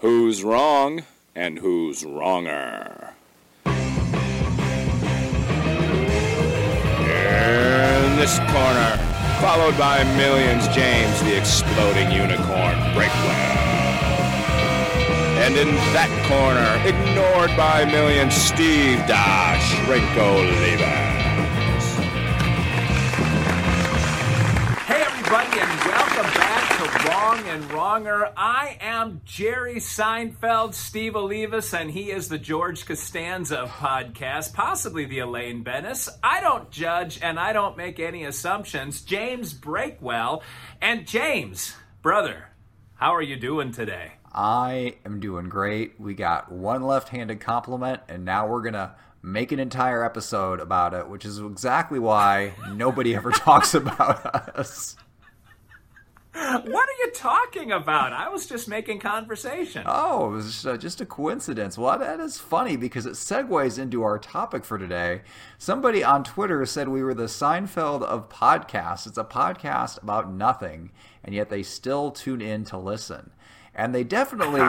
Who's wrong and who's wronger? In this corner, followed by millions, James the exploding unicorn Breakwell. And in that corner, ignored by millions, Steve Dash Levens. Hey, everybody, and welcome to Wrong and Wronger. I am Jerry Seinfeld, Steve Olivas, and he is the George Costanza podcast, possibly the Elaine Benes. I don't judge and I don't make any assumptions. James Breakwell. And James, brother, how are you doing today? I am doing great. We got one left handed compliment, and now we're going to make an entire episode about it, which is exactly why nobody ever talks about us. What are you talking about? I was just making conversation. Oh, it was uh, just a coincidence. Well, that is funny because it segues into our topic for today. Somebody on Twitter said we were the Seinfeld of podcasts. It's a podcast about nothing, and yet they still tune in to listen. And they definitely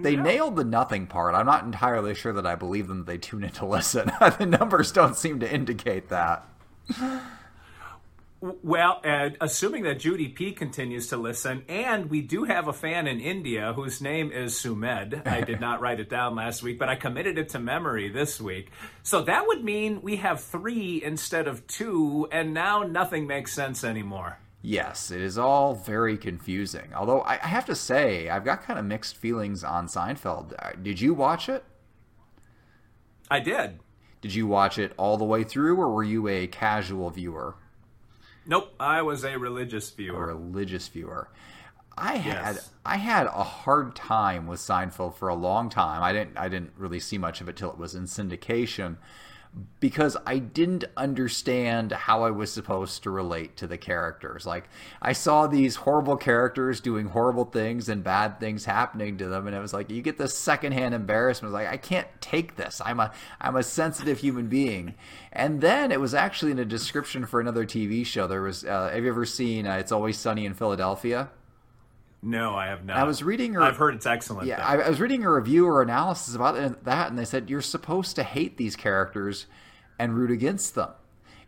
they nailed the nothing part. I'm not entirely sure that I believe them that they tune in to listen. the numbers don't seem to indicate that. Well, uh, assuming that Judy P continues to listen, and we do have a fan in India whose name is Sumed. I did not write it down last week, but I committed it to memory this week. So that would mean we have three instead of two, and now nothing makes sense anymore. Yes, it is all very confusing. Although I have to say, I've got kind of mixed feelings on Seinfeld. Uh, did you watch it? I did. Did you watch it all the way through, or were you a casual viewer? Nope, I was a religious viewer. A religious viewer. I had Yes. I had a hard time with Seinfeld for a long time. I didn't I didn't really see much of it till it was in syndication because I didn't understand how I was supposed to relate to the characters. Like I saw these horrible characters doing horrible things and bad things happening to them and it was like you get this secondhand embarrassment like I can't take this. I'm a I'm a sensitive human being. And then it was actually in a description for another TV show. There was uh, have you ever seen uh, It's Always Sunny in Philadelphia? No, I have not. I was reading. I've heard it's excellent. Yeah. I, I was reading a review or analysis about that, and they said you're supposed to hate these characters and root against them.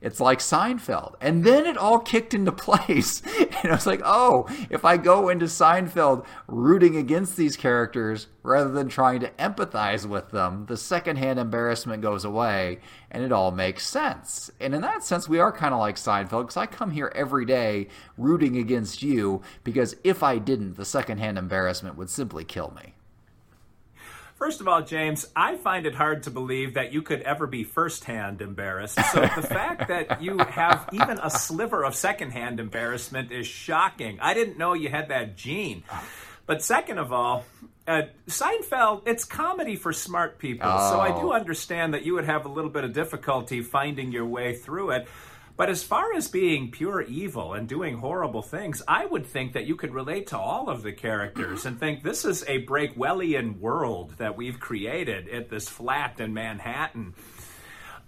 It's like Seinfeld, and then it all kicked into place, and I was like, oh, if I go into Seinfeld rooting against these characters rather than trying to empathize with them, the secondhand embarrassment goes away, and it all makes sense. And in that sense, we are kind of like Seinfeld because I come here every day rooting against you because if I didn't, the secondhand embarrassment would simply kill me. First of all, James, I find it hard to believe that you could ever be firsthand embarrassed. So the fact that you have even a sliver of secondhand embarrassment is shocking. I didn't know you had that gene. But second of all, uh, Seinfeld, it's comedy for smart people. So I do Oh. understand that you would have a little bit of difficulty finding your way through it. But as far as being pure evil and doing horrible things, I would think that you could relate to all of the characters and think this is a Breakwellian world that we've created at this flat in Manhattan.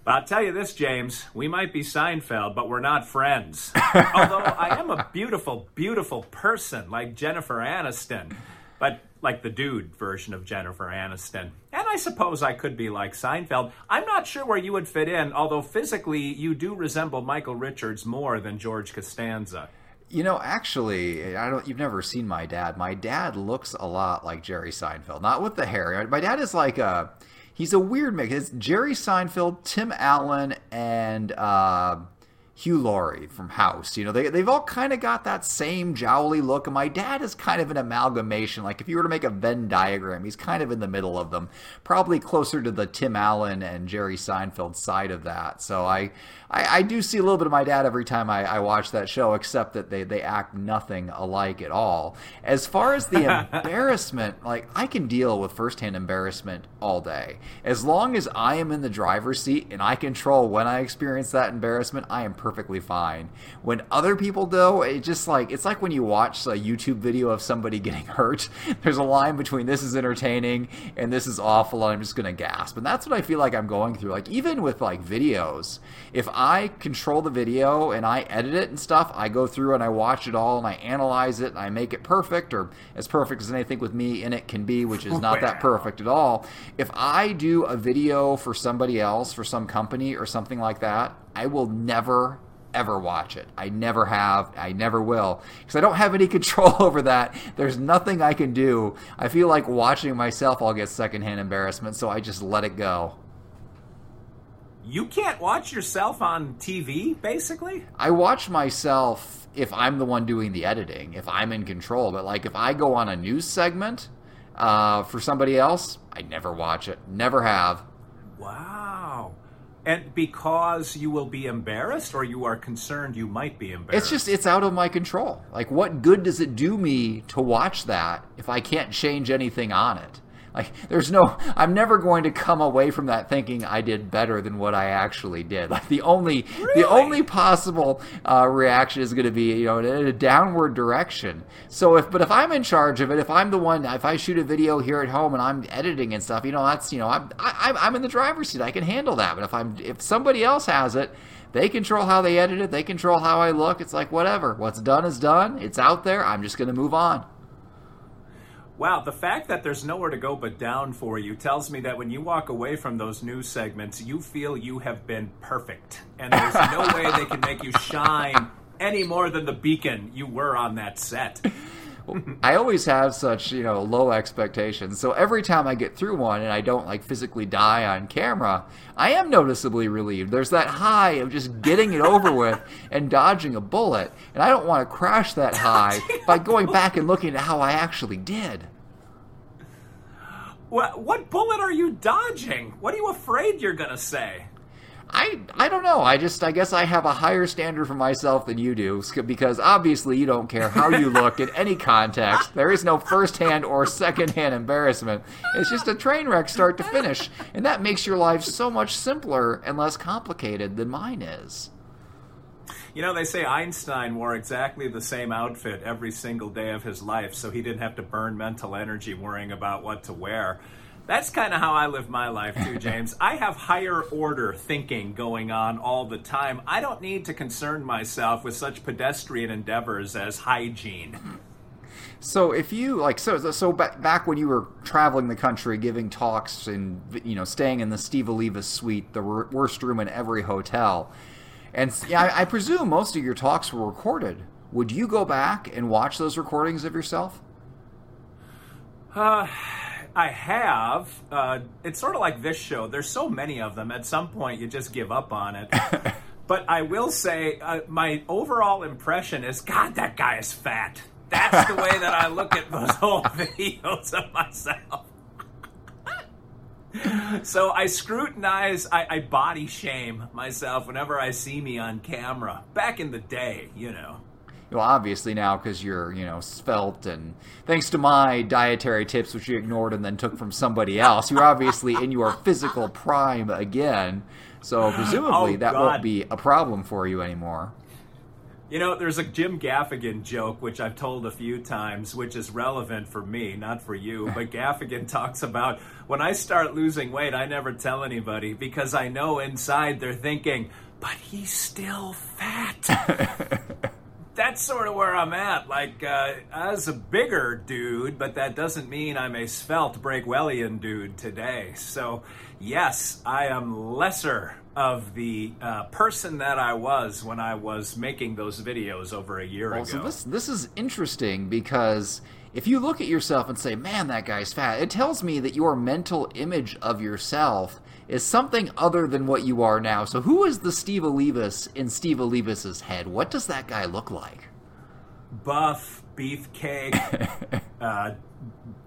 But I'll tell you this, James, we might be Seinfeld, but we're not friends. Although I am a beautiful, beautiful person like Jennifer Aniston, but like the dude version of Jennifer Aniston. And I suppose I could be like Seinfeld. I'm not sure where you would fit in, although physically you do resemble Michael Richards more than George Costanza. You know, actually, I don't. You've never seen my dad. My dad looks a lot like Jerry Seinfeld, not with the hair. My dad is like a. He's a weird mix. It's Jerry Seinfeld, Tim Allen, and uh, Hugh Laurie from House. You know, they they've all kind of got that same jowly look. And my dad is kind of an amalgamation. Like if you were to make a Venn diagram, he's kind of in the middle of them, probably closer to the Tim Allen and Jerry Seinfeld side of that. So I I, I do see a little bit of my dad every time I, I watch that show, except that they they act nothing alike at all. As far as the embarrassment, like I can deal with firsthand embarrassment all day. As long as I am in the driver's seat and I control when I experience that embarrassment, I am perfectly fine. When other people do, it just like it's like when you watch a YouTube video of somebody getting hurt. There's a line between this is entertaining and this is awful, and I'm just gonna gasp. And that's what I feel like I'm going through. Like even with like videos, if I control the video and I edit it and stuff, I go through and I watch it all and I analyze it and I make it perfect or as perfect as anything with me in it can be, which is not that perfect at all. If I do a video for somebody else, for some company or something like that, I will never ever watch it. I never have. I never will. Because I don't have any control over that. There's nothing I can do. I feel like watching myself, I'll get secondhand embarrassment, so I just let it go. You can't watch yourself on TV, basically? I watch myself if I'm the one doing the editing, if I'm in control. But like if I go on a news segment uh, for somebody else, I never watch it. Never have. Wow. And because you will be embarrassed or you are concerned you might be embarrassed? It's just, it's out of my control. Like, what good does it do me to watch that if I can't change anything on it? Like, there's no, I'm never going to come away from that thinking I did better than what I actually did. Like, the only, really? the only possible uh, reaction is going to be, you know, in a downward direction. So if, but if I'm in charge of it, if I'm the one, if I shoot a video here at home and I'm editing and stuff, you know, that's, you know, I'm, I, I'm in the driver's seat. I can handle that. But if I'm, if somebody else has it, they control how they edit it. They control how I look. It's like whatever. What's done is done. It's out there. I'm just going to move on. Wow, the fact that there's nowhere to go but down for you tells me that when you walk away from those news segments, you feel you have been perfect. And there's no way they can make you shine any more than the beacon you were on that set. I always have such, you know, low expectations. So every time I get through one and I don't like physically die on camera, I am noticeably relieved. There's that high of just getting it over with and dodging a bullet. And I don't want to crash that high by going back and looking at how I actually did. What, what bullet are you dodging? What are you afraid you're going to say? I I don't know. I just I guess I have a higher standard for myself than you do because obviously you don't care how you look in any context. There is no first-hand or second-hand embarrassment. It's just a train wreck start to finish, and that makes your life so much simpler and less complicated than mine is. You know, they say Einstein wore exactly the same outfit every single day of his life, so he didn't have to burn mental energy worrying about what to wear. That's kind of how I live my life too, James. I have higher order thinking going on all the time. I don't need to concern myself with such pedestrian endeavors as hygiene. So if you like, so so back when you were traveling the country, giving talks and you know staying in the Steve Olivas suite, the worst room in every hotel, and yeah, I, I presume most of your talks were recorded. Would you go back and watch those recordings of yourself? Uh I have. Uh, it's sort of like this show. There's so many of them. At some point, you just give up on it. but I will say, uh, my overall impression is, God, that guy is fat. That's the way that I look at those old videos of myself. So I scrutinize, I, I body shame myself whenever I see me on camera. Back in the day, you know well, obviously now because you're, you know, svelte and thanks to my dietary tips, which you ignored and then took from somebody else, you're obviously in your physical prime again. So presumably oh, that won't be a problem for you anymore. You know, there's a Jim Gaffigan joke, which I've told a few times, which is relevant for me, not for you. But Gaffigan talks about when I start losing weight, I never tell anybody because I know inside they're thinking, but he's still fat. that's sort of where I'm at. Like, uh, as a bigger dude, but that doesn't mean I'm a svelte Breakwellian dude today. So, yes, I am lesser of the uh, person that I was when I was making those videos over a year well, ago. So this this is interesting because if you look at yourself and say, "Man, that guy's fat," it tells me that your mental image of yourself is something other than what you are now. So who is the Steve Olivas in Steve Olivas's head? What does that guy look like? Buff, beefcake, uh,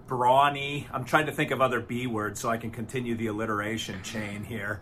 brawny. I'm trying to think of other B words so I can continue the alliteration chain here.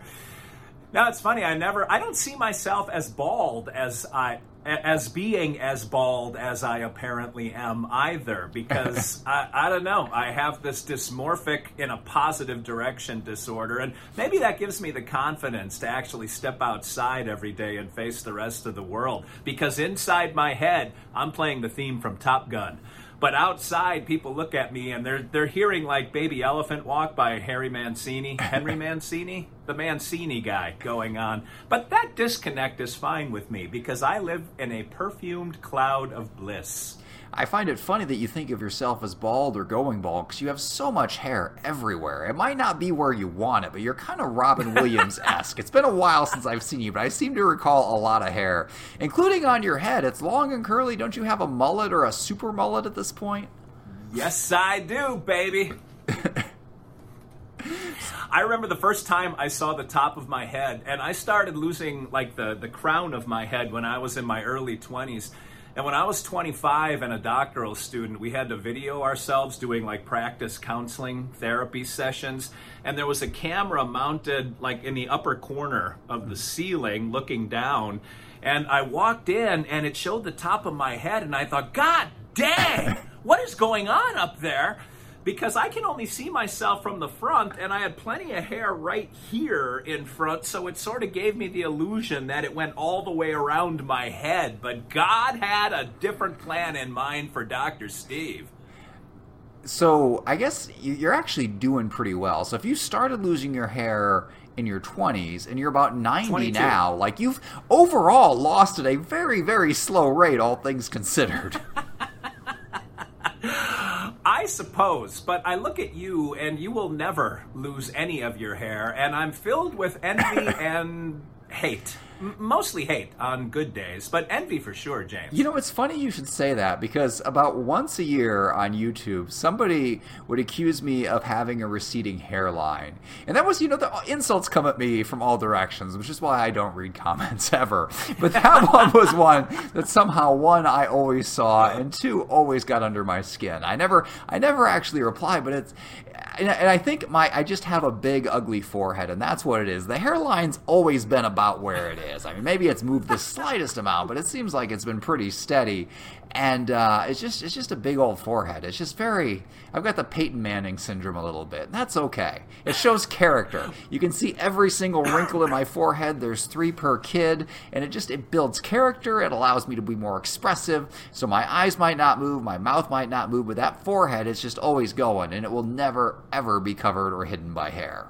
Now it's funny. I never. I don't see myself as bald as I as being as bald as I apparently am either. Because I, I don't know. I have this dysmorphic in a positive direction disorder, and maybe that gives me the confidence to actually step outside every day and face the rest of the world. Because inside my head, I'm playing the theme from Top Gun. But outside, people look at me and they're they're hearing like "Baby Elephant Walk" by Harry Mancini, Henry Mancini, the Mancini guy going on. But that disconnect is fine with me because I live in a perfumed cloud of bliss. I find it funny that you think of yourself as bald or going bald because you have so much hair everywhere. It might not be where you want it, but you're kind of Robin Williams esque. it's been a while since I've seen you, but I seem to recall a lot of hair, including on your head. It's long and curly. Don't you have a mullet or a super mullet at this point? Yes, I do, baby. I remember the first time I saw the top of my head, and I started losing like the, the crown of my head when I was in my early 20s. And when I was 25 and a doctoral student, we had to video ourselves doing like practice counseling therapy sessions. And there was a camera mounted like in the upper corner of the ceiling looking down. And I walked in and it showed the top of my head. And I thought, God dang, what is going on up there? Because I can only see myself from the front, and I had plenty of hair right here in front, so it sort of gave me the illusion that it went all the way around my head. But God had a different plan in mind for Dr. Steve. So I guess you're actually doing pretty well. So if you started losing your hair in your 20s and you're about 90 22. now, like you've overall lost at a very, very slow rate, all things considered. I suppose, but I look at you and you will never lose any of your hair, and I'm filled with envy and hate. M- mostly hate on good days, but envy for sure, James. You know, it's funny you should say that because about once a year on YouTube, somebody would accuse me of having a receding hairline. And that was, you know, the insults come at me from all directions, which is why I don't read comments ever. But that one was one that somehow, one, I always saw, and two, always got under my skin. I never, I never actually replied, but it's, and I think my I just have a big ugly forehead, and that's what it is. The hairline's always been about where it is. I mean, maybe it's moved the slightest amount, but it seems like it's been pretty steady. And uh, it's just it's just a big old forehead. It's just very. I've got the Peyton Manning syndrome a little bit. That's okay. It shows character. You can see every single wrinkle in my forehead. There's three per kid, and it just it builds character. It allows me to be more expressive. So my eyes might not move, my mouth might not move, but that forehead is just always going, and it will never ever be covered or hidden by hair.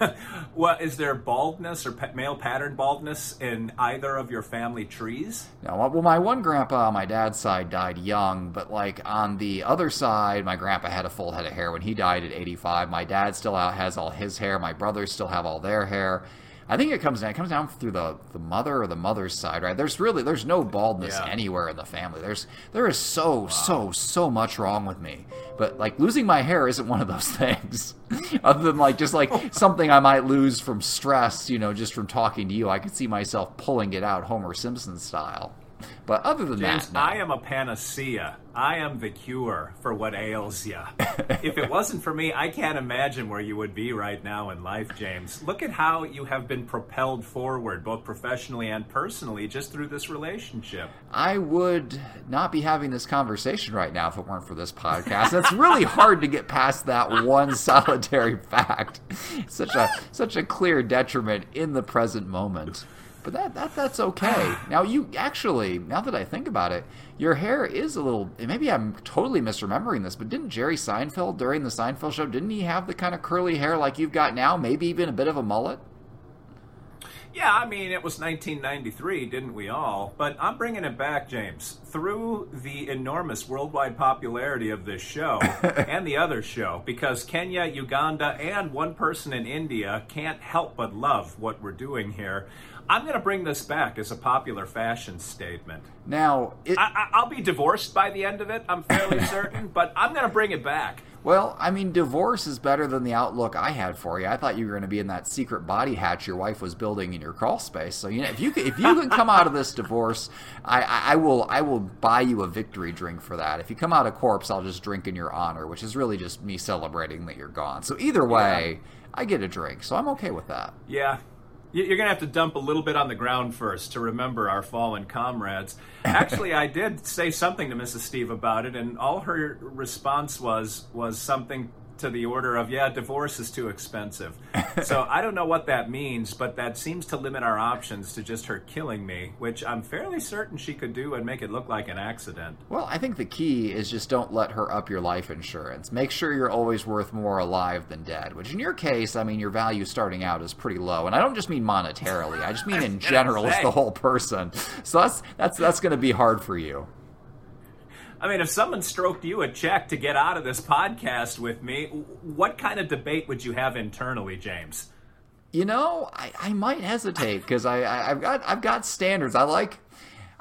well, is there baldness or male pattern baldness in either of your family trees? No. Well, my one grandpa on my dad's side died young, but like on the other side, my grandpa had a full head of hair when he died at 85. My dad still has all his hair. My brothers still have all their hair. I think it comes down it comes down through the the mother or the mother's side, right? There's really there's no baldness yeah. anywhere in the family. There's there is so wow. so so much wrong with me. But like losing my hair isn't one of those things. Other than like just like something I might lose from stress, you know, just from talking to you. I could see myself pulling it out Homer Simpson style. But other than James, that, no. I am a panacea. I am the cure for what ails you. if it wasn't for me, I can't imagine where you would be right now in life, James. Look at how you have been propelled forward, both professionally and personally, just through this relationship. I would not be having this conversation right now if it weren't for this podcast. It's really hard to get past that one solitary fact. Such a such a clear detriment in the present moment. But that, that that's okay. now you actually, now that I think about it, your hair is a little. Maybe I'm totally misremembering this, but didn't Jerry Seinfeld during the Seinfeld show didn't he have the kind of curly hair like you've got now? Maybe even a bit of a mullet. Yeah, I mean, it was 1993, didn't we all? But I'm bringing it back, James. Through the enormous worldwide popularity of this show and the other show, because Kenya, Uganda, and one person in India can't help but love what we're doing here. I'm going to bring this back as a popular fashion statement. Now, it... I, will be divorced by the end of it, I'm fairly certain, but I'm going to bring it back. Well, I mean, divorce is better than the outlook I had for you. I thought you were going to be in that secret body hatch your wife was building in your crawl space. So you know, if you if you can come out of this divorce, I, I will I will buy you a victory drink for that. If you come out a corpse, I'll just drink in your honor, which is really just me celebrating that you're gone. So either way, yeah. I get a drink, so I'm okay with that. Yeah, You're going to have to dump a little bit on the ground first to remember our fallen comrades. Actually, I did say something to Mrs. Steve about it, and all her response was was something to the order of, yeah, divorce is too expensive. so I don't know what that means, but that seems to limit our options to just her killing me, which I'm fairly certain she could do and make it look like an accident. Well, I think the key is just don't let her up your life insurance. Make sure you're always worth more alive than dead, which in your case, I mean, your value starting out is pretty low. And I don't just mean monetarily, I just mean in general as the whole person. So that's that's that's going to be hard for you. I mean, if someone stroked you a check to get out of this podcast with me, what kind of debate would you have internally, James? You know, I, I might hesitate because I, I have got I've got standards. I like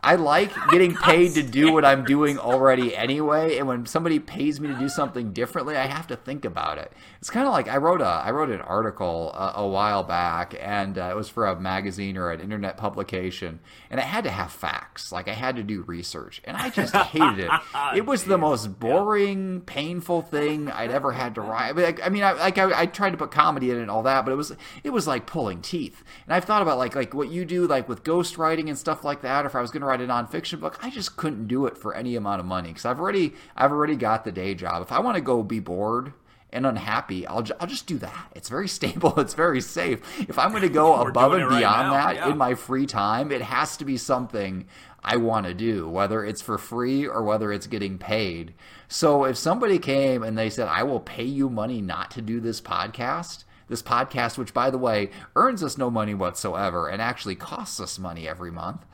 I like getting paid to do what I'm doing already anyway, and when somebody pays me to do something differently, I have to think about it. It's kind of like I wrote a I wrote an article a, a while back, and uh, it was for a magazine or an internet publication, and it had to have facts. Like I had to do research, and I just hated it. It was the most boring, painful thing I'd ever had to write. I mean, I, I mean, I, like I, I tried to put comedy in it and all that, but it was it was like pulling teeth. And I've thought about like like what you do, like with ghostwriting and stuff like that. Or if I was going to write a nonfiction book, I just couldn't do it for any amount of money because I've already I've already got the day job. If I want to go be bored and unhappy, I'll, ju- I'll just do that. It's very stable. It's very safe. If I'm going to go above and right beyond now, that yeah. in my free time, it has to be something I want to do, whether it's for free or whether it's getting paid. So if somebody came and they said, I will pay you money not to do this podcast, this podcast, which by the way earns us no money whatsoever and actually costs us money every month,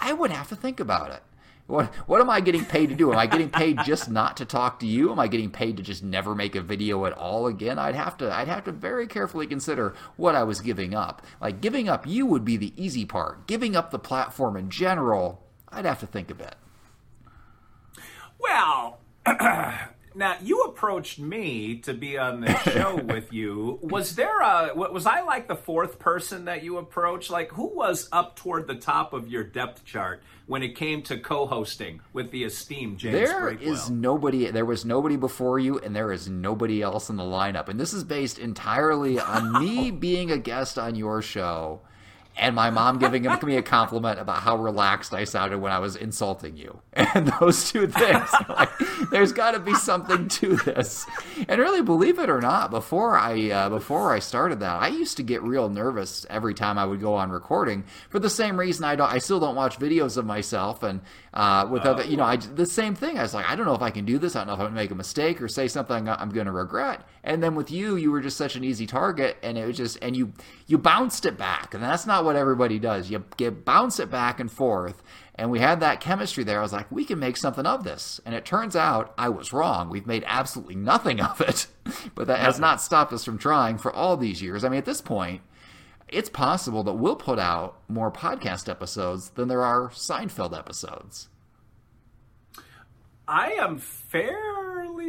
I would have to think about it. What what am I getting paid to do? Am I getting paid just not to talk to you? Am I getting paid to just never make a video at all again? I'd have to I'd have to very carefully consider what I was giving up. Like giving up you would be the easy part. Giving up the platform in general, I'd have to think a bit. Well, now you approached me to be on this show with you. Was there a wa- was I like the fourth person that you approached? Like who was up toward the top of your depth chart when it came to co-hosting with the esteemed James There Breakwell? is nobody. There was nobody before you, and there is nobody else in the lineup. And this is based entirely on me being a guest on your show, and my mom giving me a compliment about how relaxed I sounded when I was insulting you. And those two things, like, there's got to be something to this. And really, believe it or not, before I uh, before I started that, I used to get real nervous every time I would go on recording for the same reason I don't. I still don't watch videos of myself, and uh, with other, you know, I the same thing. I was like, I don't know if I can do this. I don't know if I'm gonna make a mistake or say something I'm going to regret. And then with you, you were just such an easy target, and it was just, and you you bounced it back, and that's not what everybody does. You, you bounce it back and forth. And we had that chemistry there. I was like, we can make something of this. And it turns out I was wrong. We've made absolutely nothing of it. But that has not stopped us from trying for all these years. I mean, at this point, it's possible that we'll put out more podcast episodes than there are Seinfeld episodes. I am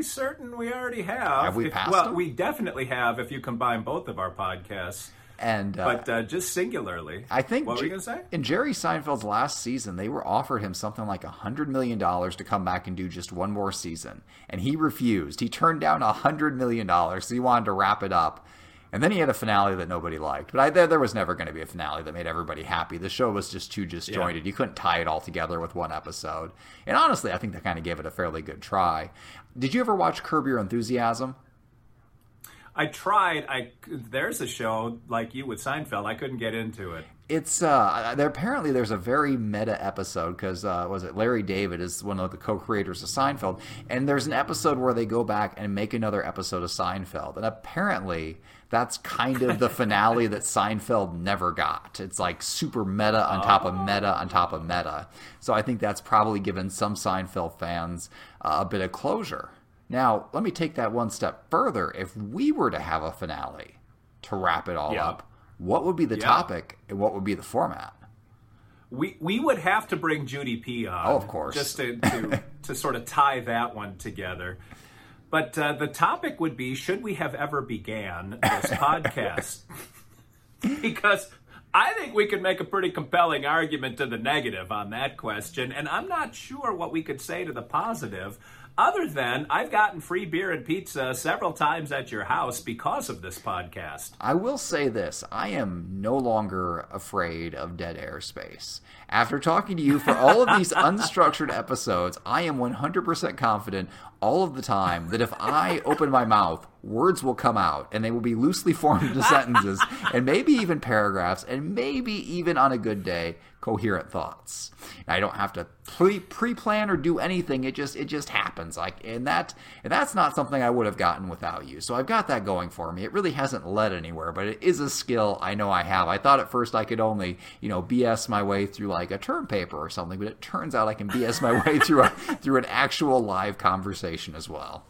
certain we already have. Have we If- passed well, them? we definitely have if you combine both of our podcasts, And uh, but uh, just singularly. I think What were you gonna say? in Jerry Seinfeld's last season, they were offered him something like a hundred million dollars to come back and do just one more season, and he refused. He turned down a hundred million dollars, so he wanted to wrap it up. And then he had a finale that nobody liked. But I, there, there was never going to be a finale that made everybody happy. The show was just too disjointed. You couldn't tie it all together with one episode. And honestly, I think they kind of gave it a fairly good try. Did you ever watch Curb Your Enthusiasm? I tried. I there's a show like you with Seinfeld. I couldn't get into it. It's uh, there. Apparently, there's a very meta episode because uh, was it Larry David is one of the co-creators of Seinfeld, and there's an episode where they go back and make another episode of Seinfeld, and apparently that's kind of the finale that Seinfeld never got. It's like super meta on top of meta on top of meta. So I think that's probably given some Seinfeld fans a bit of closure. Now, let me take that one step further. If we were to have a finale to wrap it all Yeah. up, what would be the Yeah. topic and what would be the format? We we would have to bring Judy P on. Oh, of course. just to to, to sort of tie that one together. But uh, the topic would be: Should we have ever began this podcast? because I think we could make a pretty compelling argument to the negative on that question, and I'm not sure what we could say to the positive. Other than I've gotten free beer and pizza several times at your house because of this podcast. I will say this I am no longer afraid of dead airspace. After talking to you for all of these unstructured episodes, I am 100% confident all of the time that if I open my mouth, words will come out and they will be loosely formed into sentences and maybe even paragraphs and maybe even on a good day coherent thoughts. I don't have to pre pre-plan or do anything. It just it just happens. Like and that and that's not something I would have gotten without you. So I've got that going for me. It really hasn't led anywhere, but it is a skill I know I have. I thought at first I could only, you know, BS my way through like a term paper or something, but it turns out I can BS my way through a through an actual live conversation as well.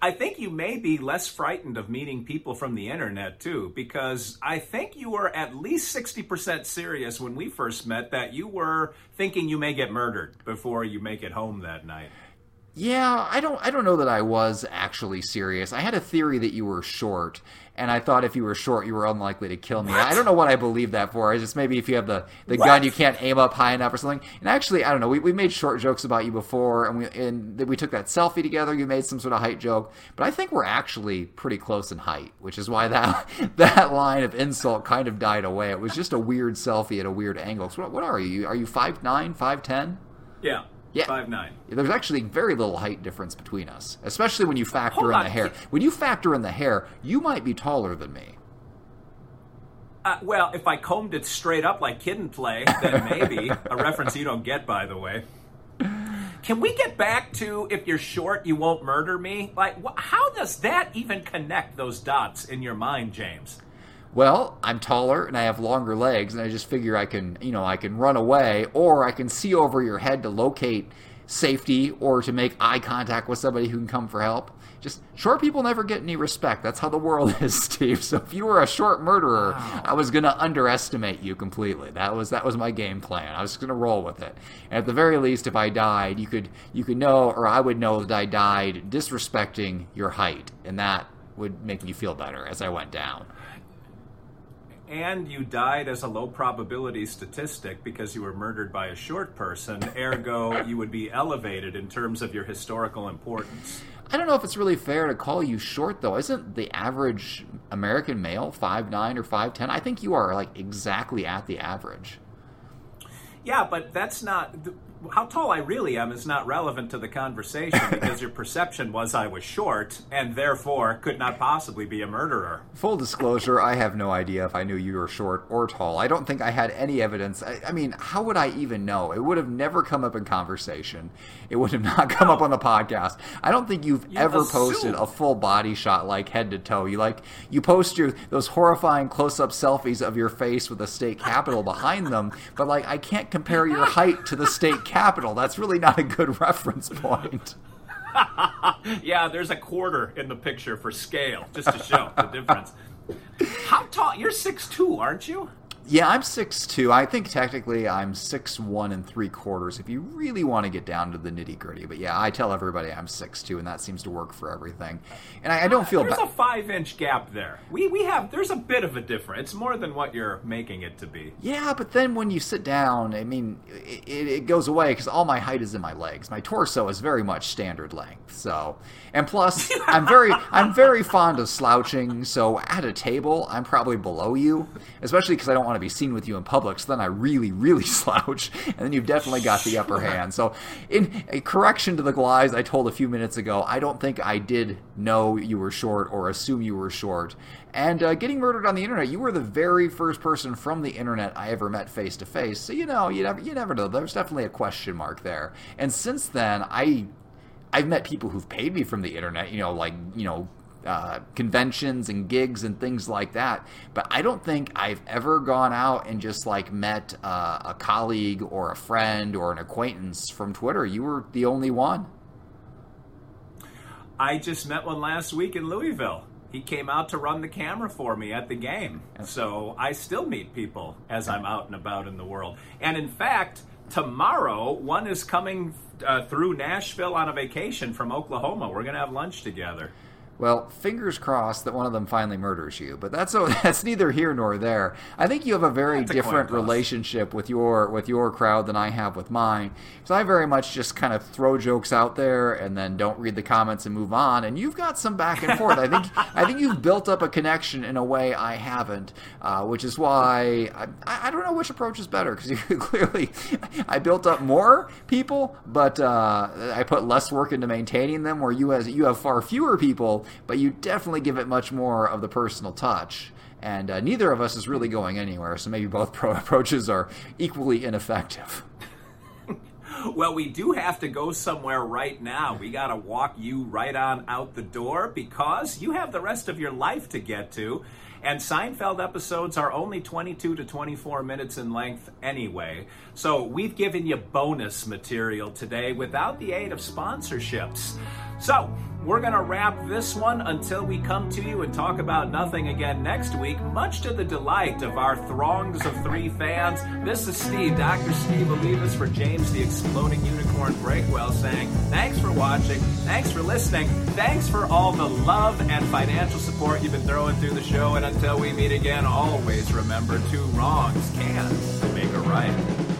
I think you may be less frightened of meeting people from the internet too, because I think you were at least 60% serious when we first met that you were thinking you may get murdered before you make it home that night. Yeah, I don't I don't know that I was actually serious. I had a theory that you were short, and I thought if you were short, you were unlikely to kill me. What? I don't know what I believe that for. I just maybe if you have the, the gun, you can't aim up high enough or something. And actually, I don't know. We, we made short jokes about you before, and we and we took that selfie together. You made some sort of height joke, but I think we're actually pretty close in height, which is why that that line of insult kind of died away. It was just a weird selfie at a weird angle. So what, what are you? Are you five nine, five ten? Yeah. Five nine. There's actually very little height difference between us, especially when you factor Hold in on. the hair. When you factor in the hair, you might be taller than me. Uh, well, if I combed it straight up like Kid and Play, then maybe a reference you don't get, by the way. Can we get back to if you're short, you won't murder me? Like, wh- how does that even connect those dots in your mind, James? Well, I'm taller and I have longer legs, and I just figure I can, you know, I can run away, or I can see over your head to locate safety or to make eye contact with somebody who can come for help. Just short people never get any respect. That's how the world is, Steve. So if you were a short murderer, wow. I was gonna underestimate you completely. That was that was my game plan. I was gonna roll with it. And at the very least, if I died, you could you could know, or I would know that I died disrespecting your height, and that would make me feel better as I went down and you died as a low probability statistic because you were murdered by a short person, ergo, you would be elevated in terms of your historical importance. I don't know if it's really fair to call you short, though. Isn't the average American male five nine or 5'10? I think you are like exactly at the average. Yeah, but that's not how tall I really am is not relevant to the conversation because your perception was I was short and therefore could not possibly be a murderer. Full disclosure, I have no idea if I knew you were short or tall. I don't think I had any evidence. I, I mean, how would I even know? It would have never come up in conversation. It would have not come no. up on the podcast. I don't think you've you ever assume. posted a full body shot like head to toe. You like you post your those horrifying close-up selfies of your face with the state capitol behind them, but like I can't compare your height to the state capital. That's really not a good reference point. yeah, there's a quarter in the picture for scale, just to show the difference. How tall? You're six two, aren't you? Yeah, I'm six two. I think technically I'm six one and three quarters if you really want to get down to the nitty gritty. But yeah, I tell everybody I'm six two, and that seems to work for everything. And I, I don't uh, feel there's ba- a five inch gap there. We we have there's a bit of a difference. It's more than what you're making it to be. Yeah, but then when you sit down, I mean, it, it goes away because all my height is in my legs. My torso is very much standard length. So, and plus, I'm very I'm very fond of slouching. So at a table, I'm probably below you, especially because I don't want to be seen with you in public. So then I really, really slouch, and then you've definitely got the upper hand. So, in a correction to the lies I told a few minutes ago, I don't think I did know you were short or assume you were short. And uh, getting murdered on the internet, you were the very first person from the internet I ever met face to face. So you know, you never, you never know. There's definitely a question mark there. And since then, I I've met people who've paid me from the internet, you know, like, you know, uh, conventions and gigs and things like that. But I don't think I've ever gone out and just like met uh, a colleague or a friend or an acquaintance from Twitter. You were the only one. I just met one last week in Louisville. He came out to run the camera for me at the game. So I still meet people as I'm out and about in the world. And in fact, tomorrow, one is coming uh, through Nashville on a vacation from Oklahoma. We're going to have lunch together. Well, fingers crossed that one of them finally murders you, but that's that's neither here nor there. I think you have a very That's different toss. relationship with your with your crowd than I have with mine. So I very much just kind of throw jokes out there and then don't read the comments and move on. And you've got some back and forth. I think I think you've built up a connection in a way I haven't, uh, which is why I, I don't know which approach is better because you clearly I built up more people, but uh, I put less work into maintaining them. Where you has you have far fewer people, but you definitely give it much more of the personal touch. And uh, neither of us is really going anywhere, so maybe both pro- approaches are equally ineffective. Well, we do have to go somewhere right now. We got to walk you right on out the door because you have the rest of your life to get to. And Seinfeld episodes are only 22 to 24 minutes in length anyway. So we've given you bonus material today without the aid of sponsorships. So we're going to wrap this one until we come to you and talk about nothing again next week, much to the delight of our throngs of three fans. This is Steve, Dr. Steve Olivas for James the Exploding Unicorn Breakwell saying, thanks for watching, thanks for listening, thanks for all the love and financial support you've been throwing through the show, and until we meet again, always remember two wrongs can make a right.